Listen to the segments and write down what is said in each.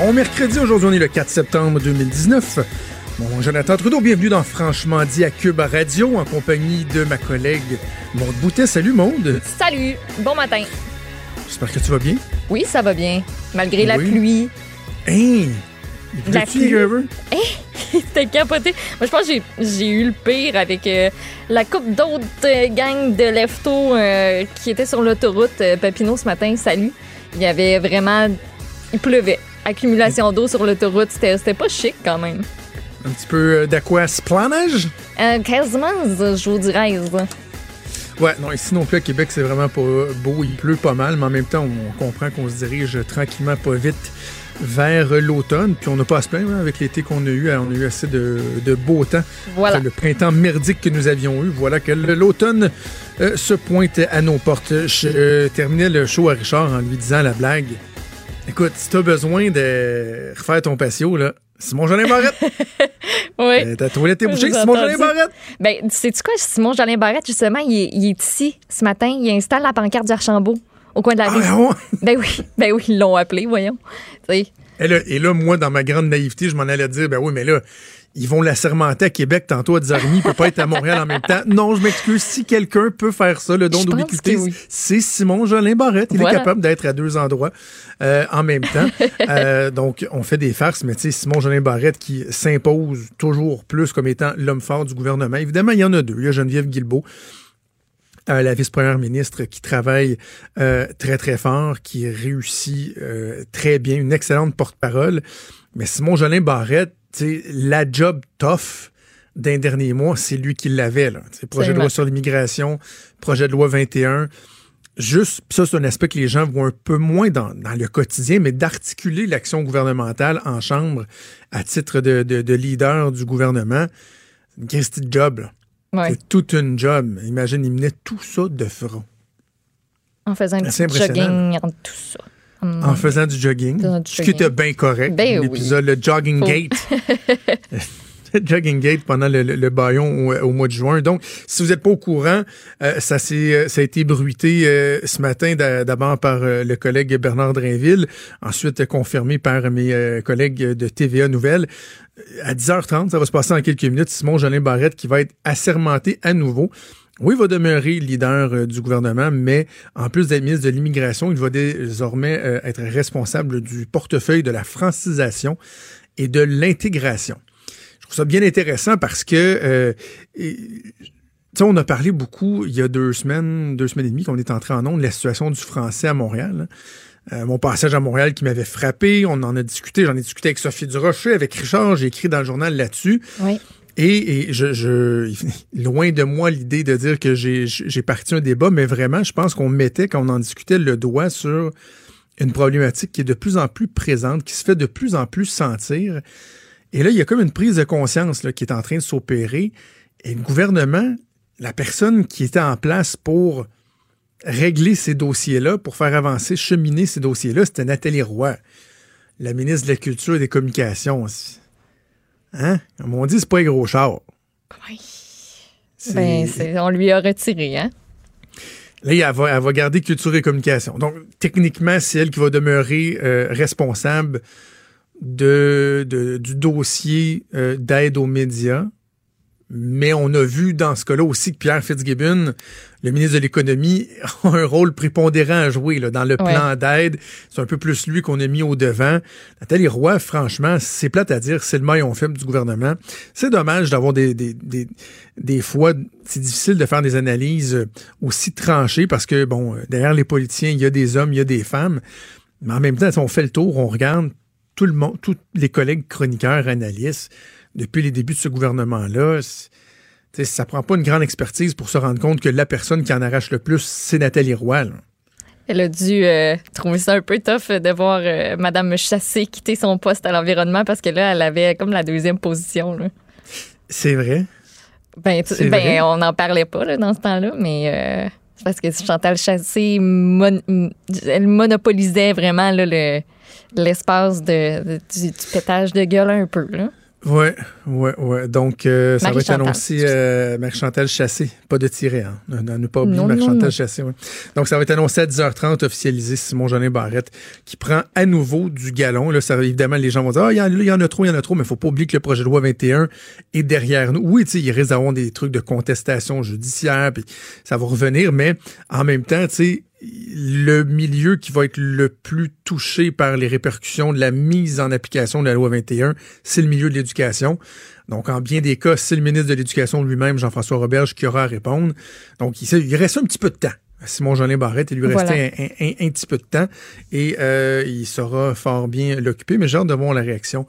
Bon mercredi, aujourd'hui on est le 4 septembre 2019. Bon, Jonathan Trudeau, bienvenue dans Franchement dit à Cube Radio en compagnie de ma collègue Maude Boutet. Salut Maude. Salut, bon matin. J'espère que tu vas bien. Oui, ça va bien, malgré la pluie. Hein? Il La pluie. Gerber? C'était capoté. Moi, je pense que j'ai- j'ai eu le pire avec euh, la coupe d'autres euh, gangs de leftos euh, qui étaient sur l'autoroute euh, Papineau ce matin. Salut. Il y avait vraiment... Il pleuvait. Accumulation d'eau sur l'autoroute. C'était pas chic quand même. Un petit peu euh, d'aquasplanage? Euh, quasiment, je vous dirais. Ouais, non, ici non plus à Québec, c'est vraiment pas beau. Il pleut pas mal, mais en même temps, on comprend qu'on se dirige tranquillement, pas vite vers l'automne. Puis on n'a pas à se plaindre hein, avec l'été qu'on a eu. On a eu assez de, de beau temps. Voilà. Après le printemps merdique que nous avions eu. Voilà que l'automne euh, se pointe à nos portes. Je euh, terminais le show à Richard en lui disant la blague. Écoute, si t'as besoin de refaire ton patio, là, Simon Jolin Barrette. Oui. Euh, Ta toilette est bouchée, Simon Jolin. Barrette. Ben, sais-tu quoi, Simon Jolin Barrette, justement, il est, il est ici ce matin. Il installe la pancarte du Archambault au coin de la Ah, rue. ouais. Ben oui, ben oui, ils l'ont appelé, voyons. Et là, et là, moi, dans ma grande naïveté, je m'en allais dire, ben oui, mais là, ils vont l'assermenter à Québec tantôt à 10h30, il peut pas être à Montréal en même temps. Non, je m'excuse. Si quelqu'un peut faire ça, le don d'ubiquité, oui. c'est Simon Jolin Barrette. Il Voilà. est capable d'être à deux endroits euh, en même temps. Euh, donc, on fait des farces, mais tu sais, Simon Jolin Barrette qui s'impose toujours plus comme étant l'homme fort du gouvernement. Évidemment, il y en a deux. Il y a Geneviève Guilbeault, euh, la vice-première ministre qui travaille euh, très, très fort, qui réussit euh, très bien, une excellente porte-parole. Mais Simon Jolin Barrette, la job tough d'un dernier mois, c'est lui qui l'avait. Projet de loi sur l'immigration, projet de loi 21. Juste, ça, c'est un aspect que les gens voient un peu moins dans, dans le quotidien, mais d'articuler l'action gouvernementale en chambre à titre de, de- de leader du gouvernement. C'est une job, ouais, C'est toute une job. Imagine, il menait tout ça de front. en faisant un assez petit impressionnant. jogging tout ça. Hum. En faisant du jogging. Faisant du ce qui était bien correct. Ben oui. L'épisode, le jogging gate. jogging gate pendant le, le- le baillon au, au mois de juin. Donc, si vous n'êtes pas au courant, euh, ça, s'est, euh, ça a été bruité euh, ce matin d'a- d'abord par euh, le collègue Bernard Drainville, ensuite confirmé par mes collègues de TVA Nouvelles. À 10h30, ça va se passer en quelques minutes. Simon Jolin Barrette qui va être assermenté à nouveau. Oui, il va demeurer leader euh, du gouvernement, mais en plus d'être ministre de l'Immigration, il va désormais euh, être responsable du portefeuille de la francisation et de l'intégration. Je trouve ça bien intéressant parce que euh, et- tu sais, on a parlé beaucoup il y a deux semaines, deux semaines et demie qu'on est entré en ondes de la situation du français à Montréal. Euh, mon passage à Montréal qui m'avait frappé, on en a discuté, j'en ai discuté avec Sophie Durocher, avec Richard, j'ai écrit dans le journal là-dessus. Oui. Et, je, loin de moi l'idée de dire que j'ai parti un débat, mais vraiment, je pense qu'on mettait, quand on en discutait, le doigt sur une problématique qui est de plus en plus présente, qui se fait de plus en plus sentir. Et là, il y a comme une prise de conscience qui est en train de s'opérer. Et le gouvernement, la personne qui était en place pour régler ces dossiers-là, pour faire avancer, cheminer ces dossiers-là, c'était Nathalie Roy, la ministre de la Culture et des Communications. Hein? Comme on dit, c'est pas un gros char. Oui. Ben, on lui a retiré, hein? Là, elle va, elle va garder culture et communication. Donc, techniquement, c'est elle qui va demeurer euh, responsable de, de- du dossier euh, d'aide aux médias. Mais on a vu dans ce cas-là aussi que Pierre Fitzgibbon, le ministre de l'Économie, a un rôle prépondérant à jouer là, dans le Ouais. plan d'aide. C'est un peu plus lui qu'on a mis au devant. Nathalie Roy, franchement, c'est plate à dire, c'est le maillon faible du gouvernement. C'est dommage d'avoir des, des, des, des fois, c'est difficile de faire des analyses euh, aussi tranchées parce que, bon, euh, derrière les politiciens, il y a des hommes, il y a des femmes. Mais en même temps, si on fait le tour, on regarde tout le monde, tous les collègues chroniqueurs, analystes, depuis les débuts de ce gouvernement-là. sais, Ça prend pas une grande expertise pour se rendre compte que la personne qui en arrache le plus, c'est Nathalie Roy. là. Elle a dû euh, trouver ça un peu tough de voir euh, Madame Chassé quitter son poste à l'environnement parce que là, elle avait comme la deuxième position. C'est vrai? Ben, tu- ben, vrai? on n'en parlait pas là, dans ce temps-là, mais euh, c'est parce que Chantal Chassé, mon- elle monopolisait vraiment là, le- l'espace de, de- du, du pétage de gueule un peu. Là. Ouais, ouais, ouais. Donc, euh, ça va être annoncé euh, Marie-Chantal Chassé, pas de tiret, hein. Ne, pas oublier Marie-Chantal. Chassé, ouais. Donc, ça va être annoncé à 10h30, officialisé Simon Jolin Barrette, qui prend à nouveau du galon. Là, ça, évidemment, les gens vont dire, ah, il y, en- il y en a trop, il y en a trop, mais faut pas oublier que le projet de loi 21 est derrière nous. Oui, tu sais, il risque d'avoir des trucs de contestation judiciaire, puis ça va revenir, mais en même temps, tu sais, le milieu qui va être le plus touché par les répercussions de la mise en application de la loi 21, c'est le milieu de l'éducation. Donc, en bien des cas, c'est le ministre de l'Éducation lui-même, Jean-François Roberge, qui aura à répondre. Donc, il, reste un petit peu de temps. Simon Jolin Barrette, il lui Voilà. restait un, un- un- un petit peu de temps et euh, il saura fort bien l'occuper. Mais j'ai hâte de voir la réaction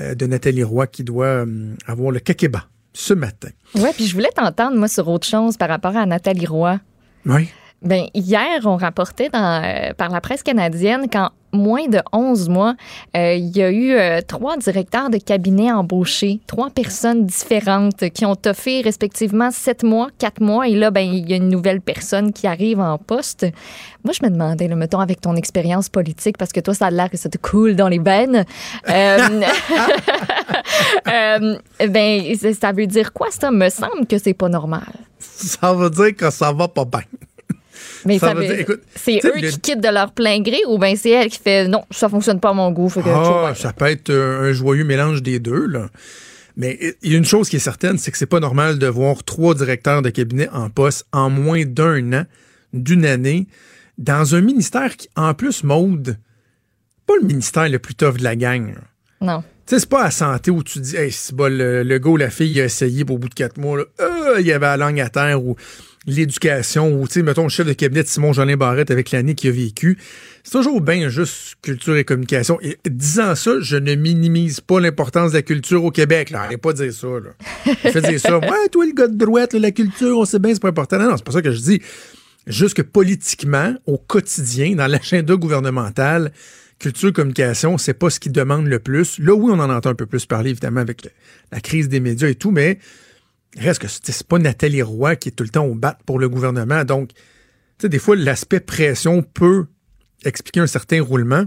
euh, de Nathalie Roy qui doit euh, avoir le kakeba ce matin. Ouais, puis je voulais t'entendre, moi, sur autre chose par rapport à Nathalie Roy. Oui. Ben, hier, on rapportait euh, par la presse canadienne qu'en moins de 11 mois, euh, il y a eu euh, trois directeurs de cabinet embauchés, trois personnes différentes qui ont toffé respectivement sept mois, quatre mois, et là, ben, il y a une nouvelle personne qui arrive en poste. Moi, je me demandais, là, mettons, avec ton expérience politique, parce que toi, ça a l'air que ça te coule dans les veines. Ben, ça veut dire quoi, ça? Me semble que c'est pas normal. Ça veut dire que ça va pas bien. Mais Ça ça veut dire, écoute, c'est eux le- qui quittent de leur plein gré ou bien c'est elle qui fait non, ça fonctionne pas à mon goût. Fait que Ah, ça peut être euh, un joyeux mélange des deux, là. Mais il y a une chose qui est certaine, c'est que c'est pas normal de voir trois directeurs de cabinet en poste en moins d'un an, d'une année, dans un ministère qui, en plus, mode, pas le ministère le plus tough de la gang. là. non. Tu sais, c'est pas à santé où tu dis, hey, c'est bon, le, le gars ou la fille, il a essayé, au bout de quatre mois, là, euh, il avait la langue à terre, ou l'éducation, ou, tu sais, mettons, le chef de cabinet de Simon Jolin Barrette avec l'année qu'il a vécu. C'est toujours bien juste culture et communication. Et disant ça, je ne minimise pas l'importance de la culture au Québec, là. Arrête pas dire ça, là. Il fait dire ça. Ouais, toi, le gars de droite, la culture, on sait bien, c'est pas important. Non, non, c'est pas ça que je dis. Juste que politiquement, au quotidien, dans l'agenda gouvernemental, culture, communication, c'est pas ce qui demande le plus. Là, oui, on en entend un peu plus parler, évidemment, avec la crise des médias et tout, mais reste que c'est pas Nathalie Roy qui est tout le temps au bat pour le gouvernement. Donc, tu sais, des fois, l'aspect pression peut expliquer un certain roulement.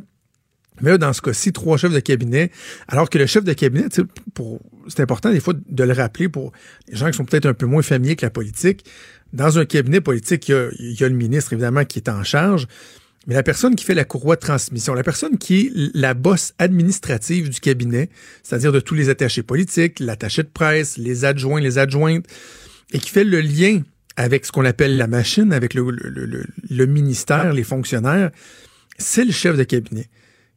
Mais dans ce cas-ci, trois chefs de cabinet, alors que le chef de cabinet, pour- c'est important des fois de le rappeler pour les gens qui sont peut-être un peu moins familiers avec la politique. Dans un cabinet politique, il y il y a le ministre, évidemment, qui est en charge, mais la personne qui fait la courroie de transmission, la personne qui est la bosse administrative du cabinet, c'est-à-dire de tous les attachés politiques, l'attaché de presse, les adjoints, les adjointes, et qui fait le lien avec ce qu'on appelle la machine, avec le, ministère, les fonctionnaires, c'est le chef de cabinet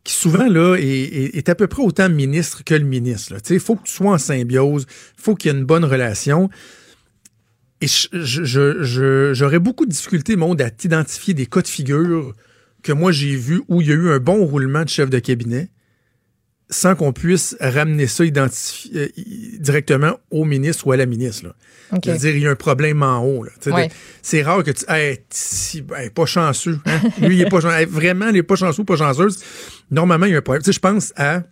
qui souvent là est, à peu près autant ministre que le ministre. Il faut que tu sois en symbiose, faut qu'il y ait une bonne relation. Et j'aurais beaucoup de difficultés, Maud, à t'identifier des cas de figure que moi j'ai vus où il y a eu un bon roulement de chef de cabinet sans qu'on puisse ramener ça identifi- euh, directement au ministre ou à la ministre. Là. OK. Je veux dire, il y a un problème en haut. Ouais. C'est rare que tu. Hey, hey, pas chanceux. hein. Lui, il est pas chanceux. Hey, vraiment, il est pas chanceux ou pas chanceuse. Normalement, il y a un problème. Je pense à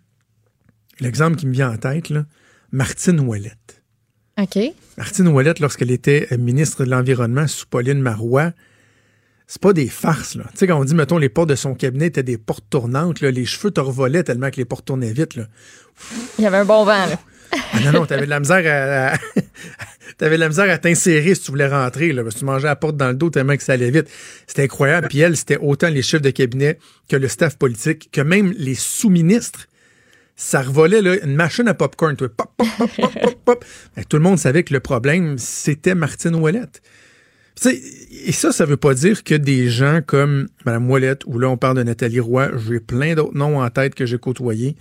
l'exemple qui me vient en tête, là, Martine Ouellette. OK. Martine Ouellette, lorsqu'elle était euh, ministre de l'Environnement sous Pauline Marois, c'est pas des farces, là. Tu sais, quand on dit, mettons, les portes de son cabinet étaient des portes tournantes, là, les cheveux te revolaient tellement que les portes tournaient vite, là. Il y avait un bon vent, là. Ah non, non, t'avais de la misère à, à- t'avais de la misère à t'insérer si tu voulais rentrer, là, parce que tu mangeais la porte dans le dos tellement que ça allait vite. C'était incroyable. Puis elle, c'était autant les chefs de cabinet que le staff politique, que même les sous-ministres. Ça revolait, là, une machine à popcorn, toi. Pop, pop, pop, pop, pop, pop. Fait que tout le monde savait que le problème, c'était Martine Ouellette. Et ça, ça veut pas dire que des gens comme Mme Ouellette, ou là, on parle de Nathalie Roy, j'ai plein d'autres noms en tête que j'ai côtoyés.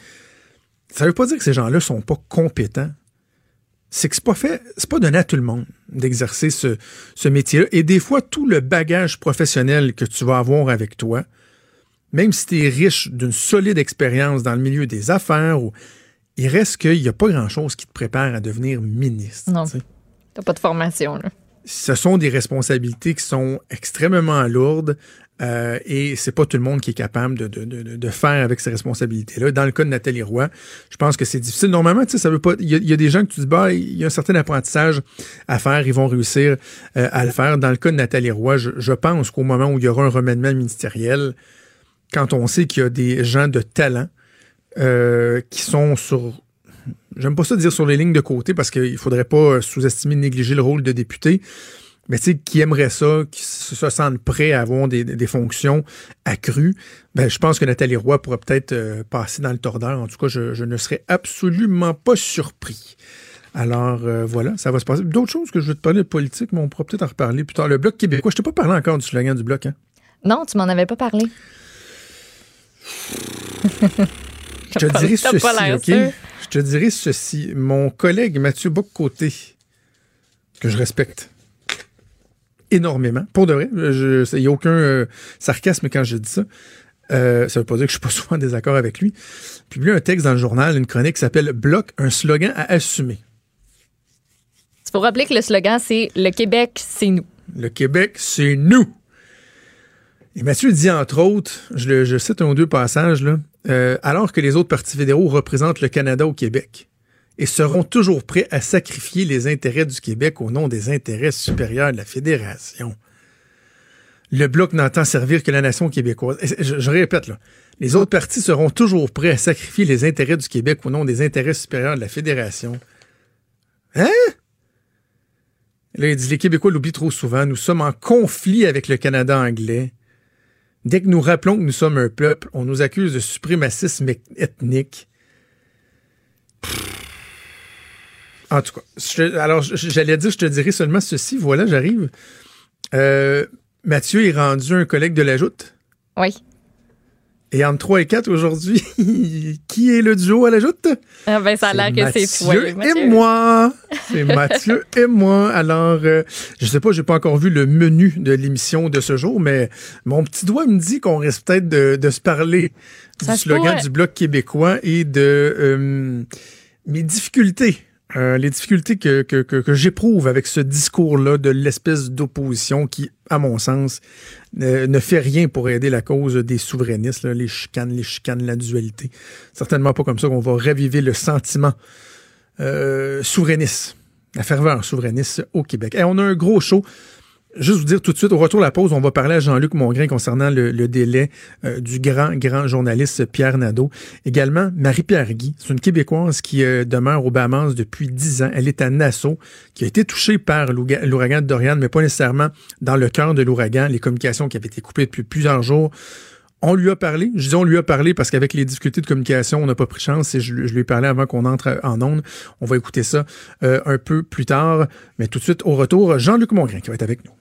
Ça veut pas dire que ces gens-là sont pas compétents. C'est que c'est pas fait, c'est pas donné à tout le monde d'exercer ce, ce métier-là. Et des fois, tout le bagage professionnel que tu vas avoir avec toi, même si tu es riche d'une solide expérience dans le milieu des affaires, ou, il reste qu'il n'y a pas grand-chose qui te prépare à devenir ministre. Non. tu pas de formation, là. Ce sont des responsabilités qui sont extrêmement lourdes, Euh, et c'est pas tout le monde qui est capable de, faire avec ces responsabilités-là. Dans le cas de Nathalie Roy, je pense que c'est difficile. Normalement, tu sais, ça veut pas. Il y, a des gens que tu dis, bah, il y a un certain apprentissage à faire, ils vont réussir euh, à le faire. Dans le cas de Nathalie Roy, je, je pense qu'au moment où il y aura un remèdement ministériel, quand on sait qu'il y a des gens de talent euh, qui sont sur j'aime pas ça dire sur les lignes de côté parce qu'il faudrait pas sous-estimer, négliger le rôle de député, mais tu sais, qui aimerait ça, qui se sentent prêts à avoir des, des fonctions accrues, ben, je pense que Nathalie Roy pourrait peut-être euh, passer dans le tordeur. En tout cas, je, je, ne serais absolument pas surpris. Alors euh, voilà, ça va se passer. D'autres choses que je veux te parler de politique, mais on pourra peut-être en reparler plus tard. Le Bloc québécois, je t'ai pas parlé encore du slogan du Bloc, hein? Non, tu m'en avais pas parlé. je te dirais ceci, OK? Je te dirais ceci. Mon collègue Mathieu Boccoté, que je respecte, énormément. Pour de vrai, il n'y a aucun euh, sarcasme quand je dis ça. Euh, ça veut pas dire que je suis pas souvent en désaccord avec lui. Publie un texte dans le journal, une chronique qui s'appelle Bloc, un slogan à assumer. Il faut rappeler que le slogan, c'est Le Québec, c'est nous. Le Québec, c'est nous. Et Mathieu dit, entre autres, je, le, je cite un ou deux passages, là, euh, alors que les autres partis fédéraux représentent le Canada au Québec et seront toujours prêts à sacrifier les intérêts du Québec au nom des intérêts supérieurs de la Fédération. Le Bloc n'entend servir que la nation québécoise. Je, répète, là, les autres partis seront toujours prêts à sacrifier les intérêts du Québec au nom des intérêts supérieurs de la Fédération. Hein? Il dit, les Québécois l'oublient trop souvent. Nous sommes en conflit avec le Canada anglais. Dès que nous rappelons que nous sommes un peuple, on nous accuse de suprémacisme ethnique. En tout cas, alors j'allais dire, je te dirais seulement ceci. Voilà, j'arrive. Euh, Mathieu est rendu un collègue de la joute. Oui. Et entre 3 et 4 aujourd'hui, qui est le duo à la joute? Ah ben, ça a l'air que c'est toi. Mathieu et moi. C'est Mathieu et moi. Alors, euh, je sais pas, j'ai pas encore vu le menu de l'émission de ce jour, mais mon petit doigt me dit qu'on risque peut-être de, de, se parler ça du slogan du Bloc québécois et de euh, mes difficultés euh, les difficultés que, que, que, j'éprouve avec ce discours-là de l'espèce d'opposition qui, à mon sens, ne, fait rien pour aider la cause des souverainistes, les chicanes, les chicanes, la dualité. Certainement pas comme ça qu'on va raviver le sentiment euh, souverainiste, la ferveur souverainiste au Québec. Et on a un gros show Juste vous dire tout de suite, au retour de la pause, on va parler à Jean-Luc Mongrain concernant le, délai euh, du grand, grand journaliste Pierre Nadeau. Également, Marie-Pierre Guy, c'est une Québécoise qui euh, demeure au Bahamas depuis dix ans. Elle est à Nassau, qui a été touchée par l'ouragan de Dorian, mais pas nécessairement dans le cœur de l'ouragan. Les communications qui avaient été coupées depuis plusieurs jours on lui a parlé. Je dis on lui a parlé parce qu'avec les difficultés de communication, on n'a pas pris chance je, lui ai parlé avant qu'on entre en onde. On va écouter ça euh, un peu plus tard. Mais tout de suite, au retour, Jean-Luc Mongrain qui va être avec nous.